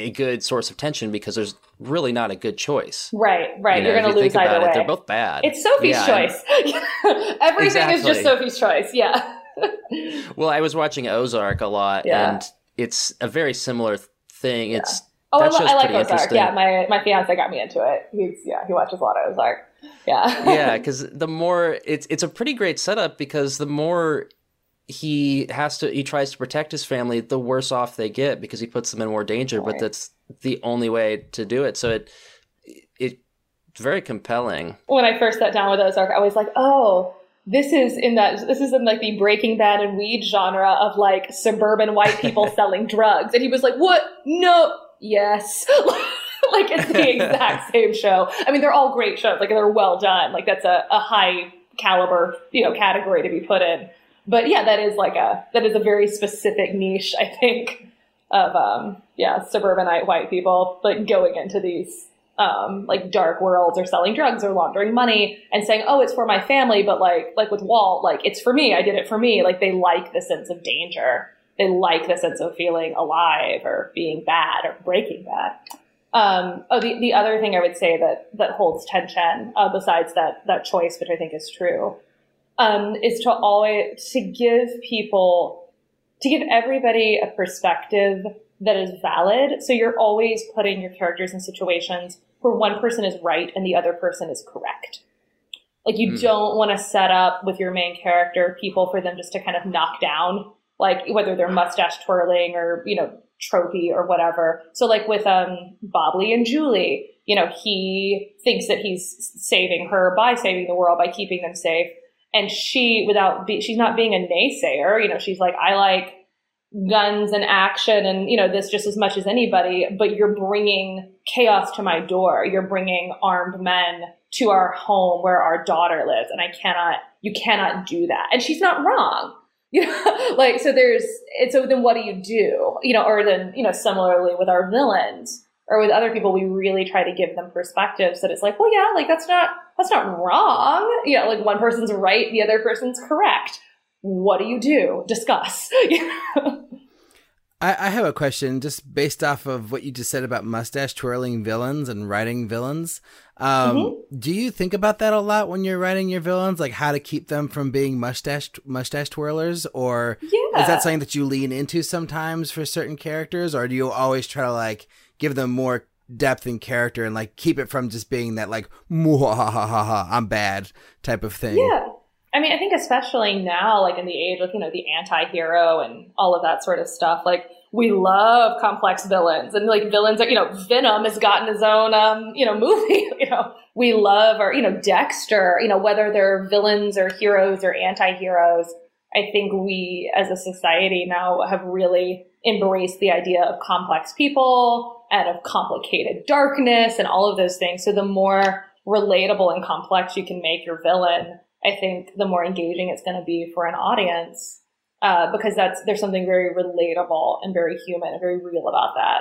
a good source of tension because there's really not a good choice.
Right, right. You know, You're going to lose either way.
It, they're both bad.
It's Sophie's yeah, choice. Everything exactly. is just Sophie's choice. Yeah.
well, I was watching Ozark a lot, yeah. and it's a very similar thing. It's oh, I, I like
Ozark. Yeah, my my fiance got me into it. He's yeah, he watches a lot of Ozark. Yeah,
yeah, because the more it's it's a pretty great setup because the more he has to he tries to protect his family, the worse off they get because he puts them in more danger. But that's the only way to do it. So it it it's very compelling.
When I first sat down with Ozark, I was like, oh this is in that this is in like the Breaking Bad and Weed genre of like suburban white people selling drugs, and he was like, "What? No, yes." like it's the exact same show. I mean, they're all great shows. Like they're well done. Like that's a, a high caliber, you know, category to be put in. But yeah, that is like a that is a very specific niche, I think, of um yeah, suburbanite white people like going into these um, like dark worlds or selling drugs or laundering money and saying, oh, it's for my family. But like, like with Walt, like it's for me. I did it for me. Like they like the sense of danger. They like the sense of feeling alive or being bad or breaking bad. Um, oh, the, the other thing I would say that, that holds tension, uh, besides that, that choice, which I think is true, um, is to always, to give people, to give everybody a perspective that is valid. So you're always putting your characters in situations where one person is right and the other person is correct. Like you mm. don't want to set up with your main character people for them just to kind of knock down, like whether they're mustache twirling or, you know, tropey or whatever. So like with um Bob Lee and Julie, you know, he thinks that he's saving her by saving the world, by keeping them safe. And she, without be, she's not being a naysayer, you know, she's like, I like guns and action and you know this just as much as anybody but you're bringing chaos to my door. You're bringing armed men to our home where our daughter lives and i cannot you cannot do that. And she's not wrong. You know like so there's and so then what do you do? You know or then you know similarly with our villains or with other people we really try to give them perspectives that it's like well yeah like that's not that's not wrong you know like one person's right the other person's correct what do you do? Discuss.
I, I have a question just based off of what you just said about mustache twirling villains and writing villains. Um, mm-hmm. Do you think about that a lot when you're writing your villains, like how to keep them from being mustache mustache twirlers, or yeah. is that something that you lean into sometimes for certain characters, or do you always try to like give them more depth and character and like keep it from just being that like ha ha ha ha I'm bad type of thing?
Yeah. I mean, I think especially now, like in the age of, you know, the anti-hero and all of that sort of stuff, like we love complex villains and like villains that, you know, Venom has gotten his own, um, you know, movie, you know, we love or, you know, Dexter, you know, whether they're villains or heroes or anti-heroes. I think we as a society now have really embraced the idea of complex people and of complicated darkness and all of those things. So the more relatable and complex you can make your villain, I think the more engaging it's going to be for an audience. Uh, because that's there's something very relatable and very human and very real about that.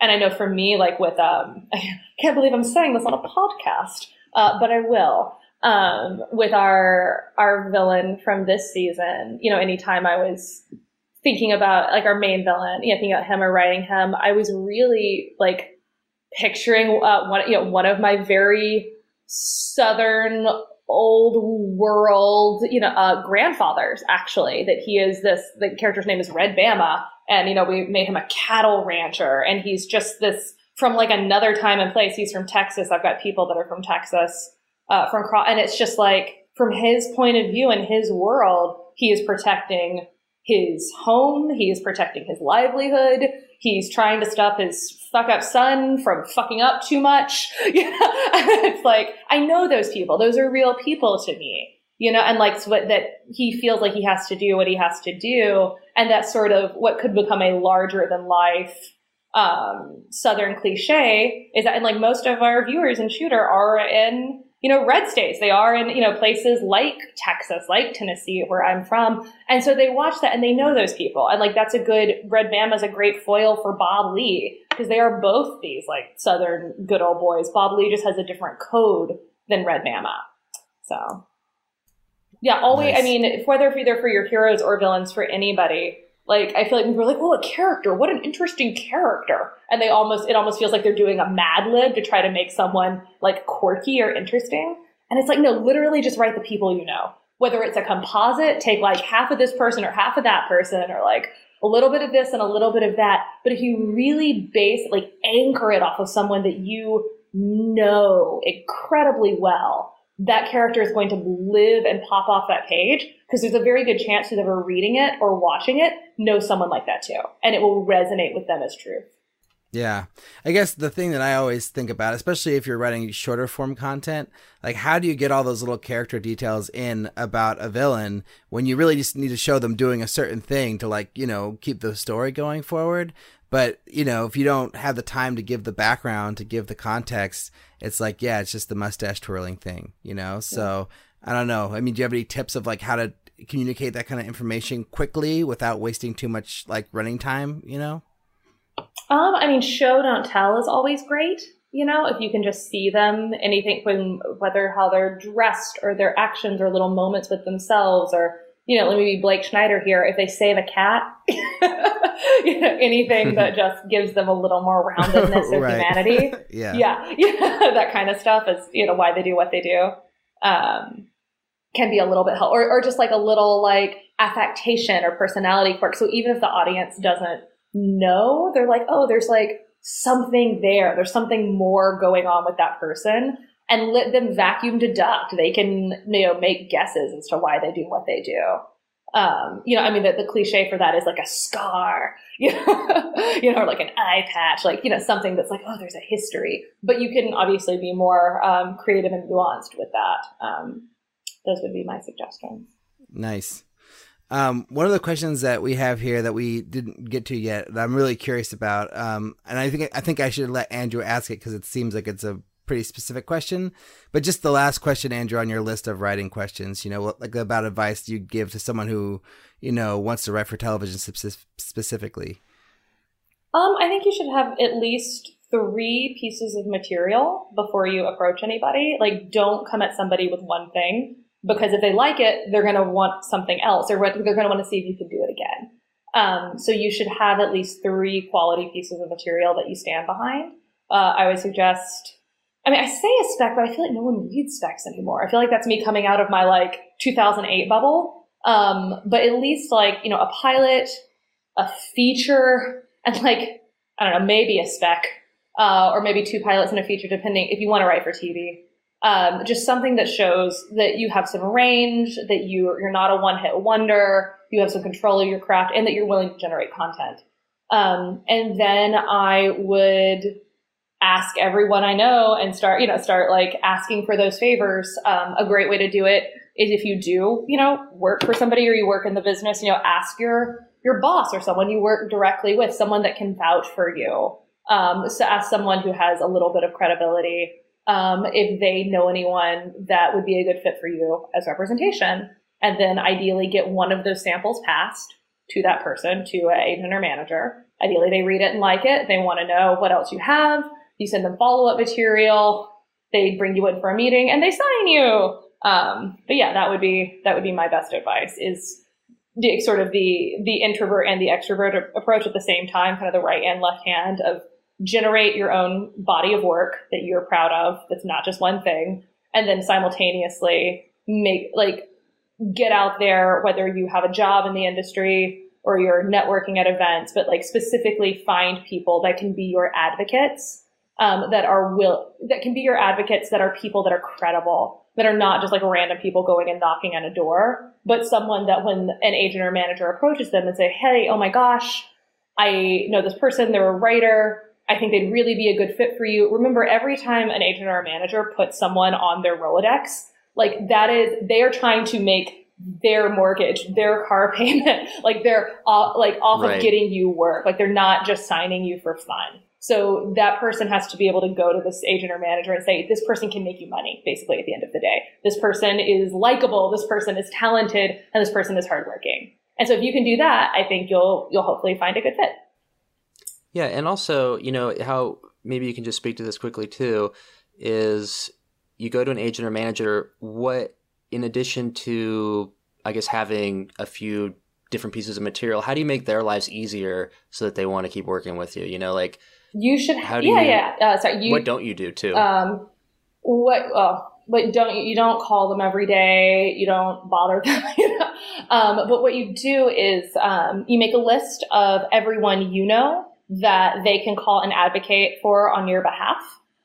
And I know for me, like with um, I can't believe I'm saying this on a podcast, uh, but I will. Um, with our our villain from this season, you know, anytime I was thinking about like our main villain, you know, thinking about him or writing him, I was really like picturing uh, one, you know, one of my very southern old world, you know, uh, grandfathers actually, that he is this, the character's name is Red Bama. And, you know, we made him a cattle rancher and he's just this from like another time and place. He's from Texas. I've got people that are from Texas, uh, from, and it's just like from his point of view and his world, he is protecting his home. He is protecting his livelihood. He's trying to stop his fuck up son from fucking up too much. it's like, I know those people. Those are real people to me. You know, and like what that he feels like he has to do what he has to do. And that sort of what could become a larger than life um, Southern cliche is that, and like most of our viewers in Shooter are in you know, red states. They are in, you know, places like Texas, like Tennessee, where I'm from. And so they watch that and they know those people. And like, that's a good, Red Bama is a great foil for Bob Lee because they are both these like Southern good old boys. Bob Lee just has a different code than Red Bama. So yeah, always, nice. I mean, whether either for your heroes or villains for anybody, like I feel like people are like, oh, a character, what an interesting character. And they almost it almost feels like they're doing a mad lib to try to make someone like quirky or interesting. And it's like, no, literally just write the people you know. Whether it's a composite, take like half of this person or half of that person, or like a little bit of this and a little bit of that. But if you really base, like anchor it off of someone that you know incredibly well, that character is going to live and pop off that page because there's a very good chance who's ever reading it or watching it knows someone like that too. And it will resonate with them as truth.
Yeah. I guess the thing that I always think about, especially if you're writing shorter form content, like how do you get all those little character details in about a villain when you really just need to show them doing a certain thing to like, you know, keep the story going forward? But, you know, if you don't have the time to give the background, to give the context, it's like, yeah, it's just the mustache twirling thing, you know? So I don't know. I mean, do you have any tips of like how to communicate that kind of information quickly without wasting too much like running time, you know?
Um, I mean, show don't tell is always great. You know, if you can just see them, anything when whether how they're dressed or their actions or little moments with themselves or you know, let me be Blake Snyder here. If they save a cat, you know, anything that just gives them a little more roundedness of humanity.
yeah.
yeah. Yeah. that kind of stuff is, you know, why they do what they do. Um, can be a little bit help or, or just like a little like affectation or personality quirk. So even if the audience doesn't know, they're like, oh, there's like something there. There's something more going on with that person and let them vacuum deduct. They can, you know, make guesses as to why they do what they do. Um, you know, I mean, the, the cliche for that is like a scar, you know, you know, or like an eye patch, like, you know, something that's like, oh, there's a history. But you can obviously be more um, creative and nuanced with that. Um, those would be my suggestions.
Nice. Um, one of the questions that we have here that we didn't get to yet that I'm really curious about, um, and I think I think I should let Andrew ask it because it seems like it's a pretty specific question. But just the last question, Andrew, on your list of writing questions, you know, like about advice you'd give to someone who, you know, wants to write for television specifically.
Um, I think you should have at least three pieces of material before you approach anybody. Like, don't come at somebody with one thing because if they like it, they're going to want something else or they're going to want to see if you can do it again. Um, so you should have at least three quality pieces of material that you stand behind. Uh, I would suggest I mean, I say a spec, but I feel like no one reads specs anymore. I feel like that's me coming out of my like 2008 bubble. Um, but at least like, you know, a pilot, a feature, and like, I don't know, maybe a spec, uh, or maybe two pilots and a feature, depending if you want to write for TV. Um, just something that shows that you have some range, that you, you're not a one hit wonder, you have some control of your craft, and that you're willing to generate content. Um, and then I would, ask everyone I know and start, you know, start like asking for those favors. Um, a great way to do it is if you do, you know, work for somebody or you work in the business, you know, ask your, your boss or someone you work directly with, someone that can vouch for you. Um, so ask someone who has a little bit of credibility um, if they know anyone that would be a good fit for you as representation. And then ideally get one of those samples passed to that person, to an agent or manager. Ideally, they read it and like it. They want to know what else you have. You send them follow up material. They bring you in for a meeting and they sign you. Um, but yeah, that would be that would be my best advice. Is the, sort of the the introvert and the extrovert approach at the same time, kind of the right and left hand of generate your own body of work that you're proud of. That's not just one thing, and then simultaneously make like get out there, whether you have a job in the industry or you're networking at events, but like specifically find people that can be your advocates, um, that are will, that can be your advocates that are people that are credible, that are not just like random people going and knocking on a door, but someone that when an agent or manager approaches them and say, Hey, oh my gosh, I know this person, they're a writer. I think they'd really be a good fit for you. Remember, every time an agent or a manager puts someone on their Rolodex, like that is, they are trying to make their mortgage, their car payment, like they're off, like off right. of getting you work. Like they're not just signing you for fun. So that person has to be able to go to this agent or manager and say, this person can make you money, basically, at the end of the day. This person is likable, this person is talented, and this person is hardworking. And so if you can do that, I think you'll you'll hopefully find a good fit.
Yeah, and also, you know, how maybe you can just speak to this quickly too, is you go to an agent or manager, what in addition to I guess having a few different pieces of material, how do you make their lives easier so that they want to keep working with you? You know, like
you should. How do yeah, you, yeah. Uh, sorry. You,
what don't you do too?
Um, what? Oh, but don't you don't call them every day. You don't bother them. You know? um, but what you do is um, you make a list of everyone you know that they can call and advocate for on your behalf.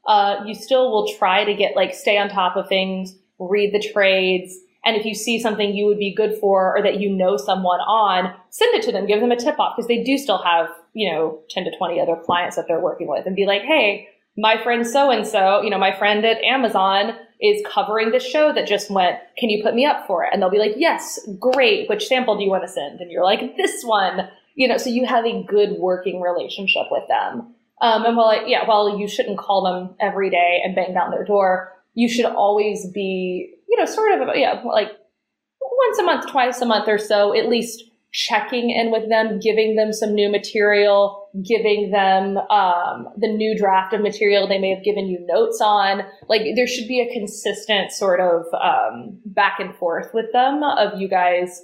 Uh, you still will try to get like stay on top of things, read the trades, and if you see something you would be good for or that you know someone on, send it to them, give them a tip off because they do still have, you know, 10 to 20 other clients that they're working with and be like, Hey, my friend so and so, you know, my friend at Amazon is covering this show that just went. Can you put me up for it? And they'll be like, yes, great. Which sample do you want to send? And you're like, this one, you know, so you have a good working relationship with them. Um, and while, I, yeah, while you shouldn't call them every day and bang down their door, you should always be you know, sort of, yeah, like once a month, twice a month or so, at least checking in with them, giving them some new material, giving them um, the new draft of material they may have given you notes on. Like there should be a consistent sort of um, back and forth with them of you guys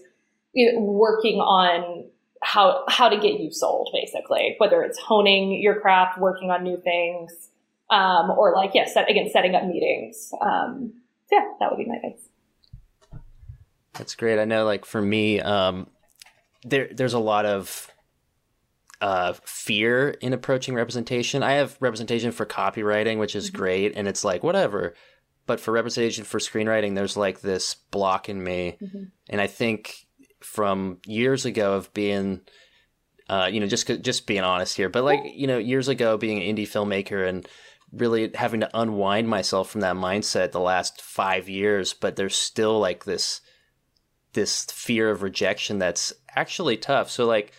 working on how how to get you sold, basically. Whether it's honing your craft, working on new things, um, or like yes, yeah, set, again setting up meetings. Yeah, that would be my advice.
That's great. I know, like for me, um, there there's a lot of uh, fear in approaching representation. I have representation for copywriting, which is mm-hmm. great, and it's like whatever. But for representation for screenwriting, there's like this block in me, mm-hmm. and I think from years ago of being, uh, you know, just just being honest here, but like you know, years ago being an indie filmmaker and really having to unwind myself from that mindset the last five years, but there's still like this this fear of rejection that's actually tough. So like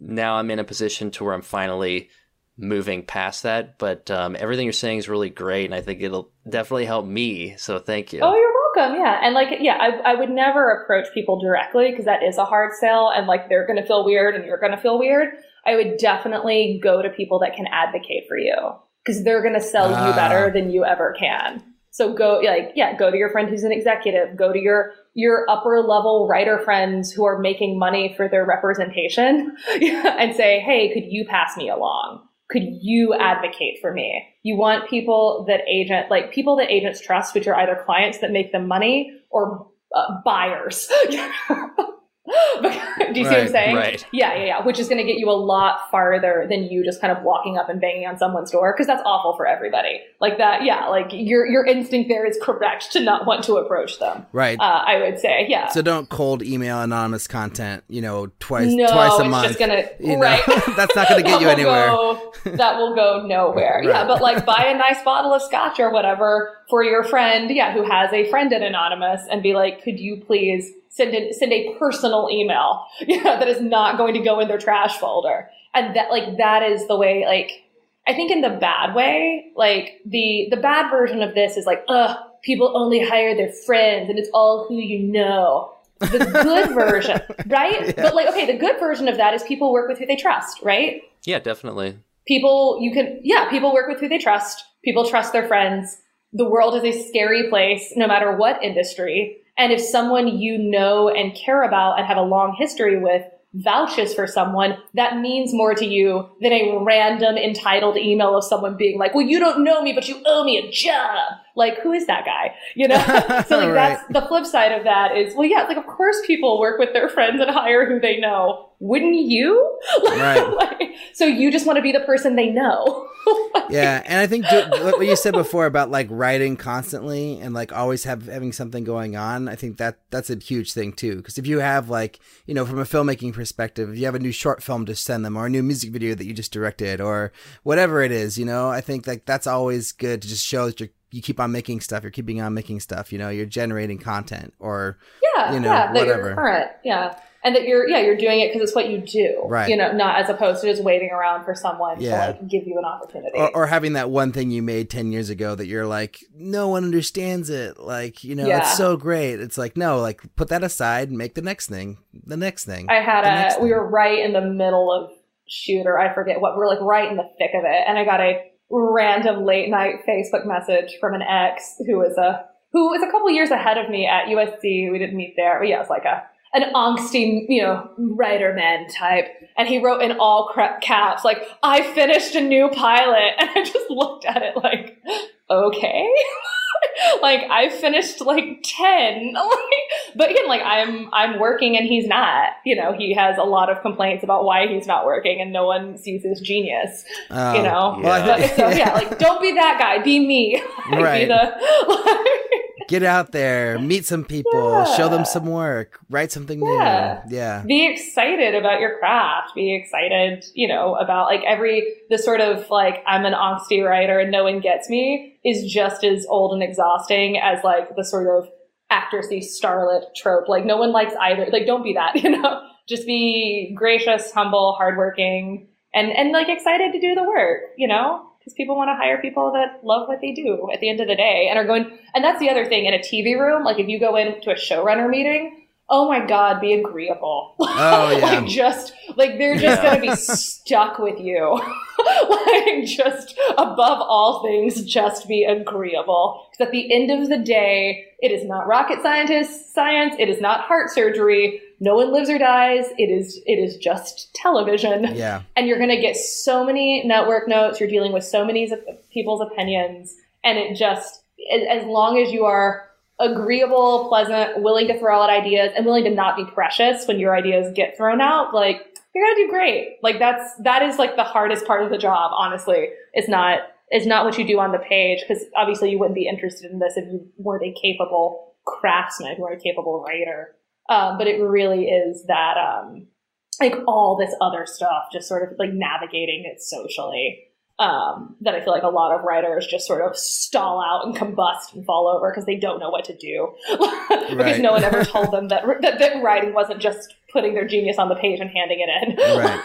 now I'm in a position to where I'm finally moving past that. But um, everything you're saying is really great, and I think it'll definitely help me. So thank you.
Oh, you're welcome. Yeah, and like yeah, I, I would never approach people directly because that is a hard sell, and like they're to feel weird, and you're to feel weird. I would definitely go to people that can advocate for you because they're going to sell you ah. better than you ever can. So go like yeah, go to your friend who's an executive, go to your your upper level writer friends who are making money for their representation and say, "Hey, could you pass me along? Could you advocate for me?" You want people that agent like people that agents trust, which are either clients that make them money or uh, buyers. Do you right, see what I'm saying?
Right.
Yeah, yeah, yeah. Which is going to get you a lot farther than you just kind of walking up and banging on someone's door because that's awful for everybody. Like that, yeah. Like your your instinct there is correct to not want to approach them.
Right.
Uh, I would say, yeah.
So don't cold email anonymous content. You know, twice no, twice a month.
Just gonna
you
right.
that's not going to get you anywhere.
Go, that will go nowhere. right. Yeah, but like buy a nice bottle of scotch or whatever for your friend. Yeah, who has a friend at anonymous, and be like, could you please send a, send a personal email you know, that is not going to go in their trash folder. And that, like, that is the way, like, I think in the bad way, like the the bad version of this is like, ugh, people only hire their friends and it's all who you know. The good version, right? Yeah. But like, okay, the good version of that is people work with who they trust, right?
Yeah, definitely.
People, you can, yeah, people work with who they trust. People trust their friends. The world is a scary place, no matter what industry. And if someone you know and care about and have a long history with vouches for someone, that means more to you than a random entitled email of someone being like, well, you don't know me, but you owe me a job. Like, who is that guy? You know? so like right. that's the flip side of that is, well, yeah, like of course people work with their friends and hire who they know. Wouldn't you? Right. like, so you just want to be the person they know.
yeah, and I think what you said before about like writing constantly and like always have having something going on, I think that that's a huge thing too. Because if you have like you know from a filmmaking perspective, if you have a new short film to send them or a new music video that you just directed or whatever it is, you know, I think like that's always good to just show that you're you keep on making stuff, you're keeping on making stuff, you know, you're generating content or
yeah,
you know,
yeah,
whatever.
yeah and that you're yeah you're doing it because it's what you do right. you know not as opposed to just waiting around for someone yeah. to like give you an opportunity.
Or, or, having that one thing you made 10 years ago that you're like no one understands it. Like you know yeah. it's so great. It's like no like put that aside and make the next thing the next thing
i had a we were right in the middle of shooter i forget what we are like right in the thick of it and i got a random late night facebook message from an ex who was a who was a couple years ahead of me at usc we didn't meet there but yeah it's like a an angsty, you know, writer man type. And he wrote in all caps, like, I finished a new pilot. And I just looked at it like, okay. like I finished like 10. but again, like I'm, I'm working and he's not, you know, he has a lot of complaints about why he's not working and no one sees his genius, oh, you know? Yeah. But, so yeah, like don't be that guy, be me. right. Be the,
Get out there, meet some people, yeah. show them some work, write something yeah. new. Yeah.
Be excited about your craft. Be excited, you know, about like every, the sort of like, I'm an angsty writer and no one gets me is just as old and exhausting as like the sort of actressy starlet trope. Like no one likes either. Like don't be that, you know? Just be gracious, humble, hardworking, and, and like excited to do the work, you know? Because people want to hire people that love what they do at the end of the day and are going and that's the other thing in a tv room like if you go into a showrunner meeting oh my god be agreeable. Oh yeah. Like just like they're just yeah. gonna be stuck with you. Like just above all things just be agreeable. Because at the end of the day it is not rocket scientist science it is not heart surgery no one lives or dies. It is it is just television.
Yeah.
And you're gonna get so many network notes. You're dealing with so many people's opinions, and it just as long as you are agreeable, pleasant, willing to throw out ideas, and willing to not be precious when your ideas get thrown out, like you're gonna do great. Like that's that is like the hardest part of the job. Honestly, it's not it's not what you do on the page because obviously you wouldn't be interested in this if you weren't a capable craftsman, or a capable writer. Um, but it really is that, um, like all this other stuff, just sort of like navigating it socially. Um, that I feel like a lot of writers just sort of stall out and combust and fall over because they don't know what to do because right. no one ever told them that, that, that writing wasn't just putting their genius on the page and handing it in. Right.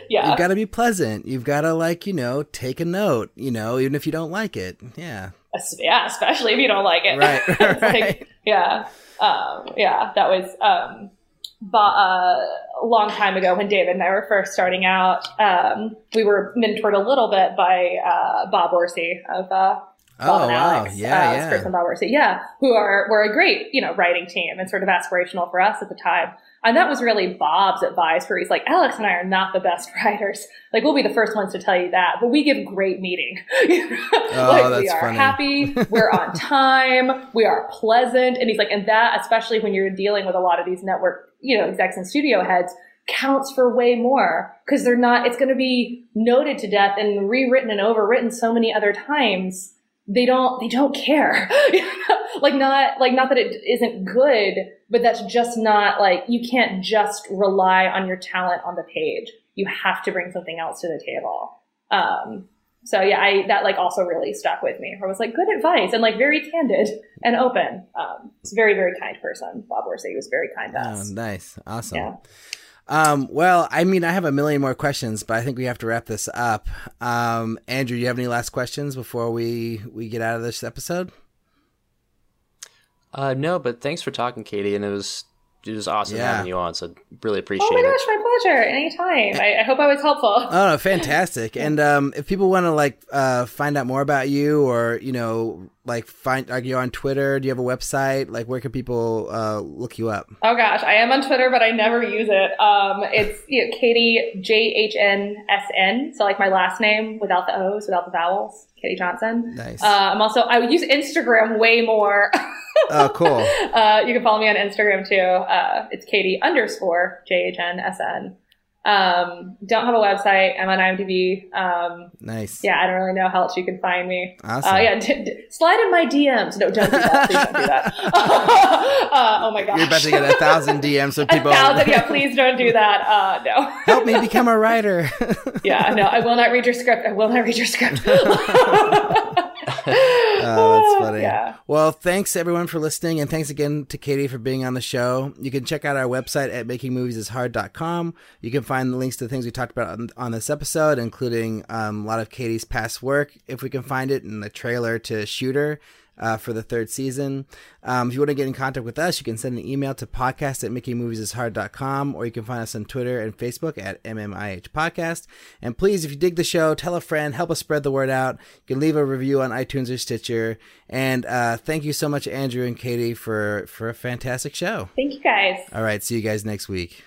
yeah.
You've got to be pleasant. You've got to like you know take a note. You know, even if you don't like it. Yeah.
Yeah, especially if you don't like it.
Right. right.
Like, yeah um, yeah, that was um, but, uh, a long time ago when David and I were first starting out. Um, we were mentored a little bit by uh, Bob Orci of uh,
oh, Bob and wow. Alex, yeah, uh, yeah.
Chris and Bob Orci, yeah, who are were a great you know writing team and sort of aspirational for us at the time. And that was really Bob's advice where he's like, Alex and I are not the best writers. Like, we'll be the first ones to tell you that, but we give great meeting.
oh,
like, we are
funny.
happy. We're on time. We are pleasant. And he's like, and that, especially when you're dealing with a lot of these network, you know, execs and studio heads, counts for way more because they're not, it's going to be noted to death and rewritten and overwritten so many other times they don't they don't care. Like not like not that it isn't good but that's just not like you can't just rely on your talent on the page. You have to bring something else to the table. Um so yeah i that like also really stuck with me. I was like good advice and like very candid and open. Um it's a very very kind person. Bob Orci was very kind to
oh,
us.
nice. Awesome. Yeah. Um, well, I mean, I have a million more questions, but I think we have to wrap this up. Um, Andrew, do you have any last questions before we we get out of this episode?
Uh, no, but thanks for talking, Katie, and it was it was awesome
Yeah.
having you on. So really appreciate it.
Oh my
it.
gosh, my pleasure. Anytime. I, I hope I was helpful.
Oh, no, fantastic! And um, if people want to like uh, find out more about you, or you know, like find are you on Twitter? Do you have a website? Like, where can people uh, look you up?
Oh gosh, I am on Twitter, but I never use it. Um, it's you know, Katie J H N S N, so like my last name without the O's, without the vowels, Katie Johnson.
Nice.
Uh, I'm also I would use Instagram way more.
oh, cool.
uh, you can follow me on Instagram too. Uh, it's Katie underscore J H N S N. Um, don't have a website. I'm on IMDb. Um,
Nice.
yeah, I don't really know how else you can find me.
Awesome.
Uh, yeah, d- d- slide in my DMs. No, don't do that. Please don't do that. uh, oh my gosh.
You're about to get a thousand DMs from
A
people.
thousand, yeah, please don't do that. Uh, no.
Help me become a writer.
yeah, no, I will not read your script. I will not read your script.
Oh, that's funny.
Yeah.
Well, thanks everyone for listening, and thanks again to Katie for being on the show. You can check out our website at makingmoviesishard.com. You can find the links to the things we talked about on, on this episode, including um, a lot of Katie's past work, if we can find it, and the trailer to Shooter. Uh, for the third season. Um, if you want to get in contact with us, you can send an email to podcast at makingmoviesishard.com or you can find us on Twitter and Facebook at MMIH Podcast. And please, if you dig the show, tell a friend, help us spread the word out. You can leave a review on iTunes or Stitcher. And uh, thank you so much, Andrew and Katie, for, for a fantastic show.
Thank you guys.
All right, see you guys next week.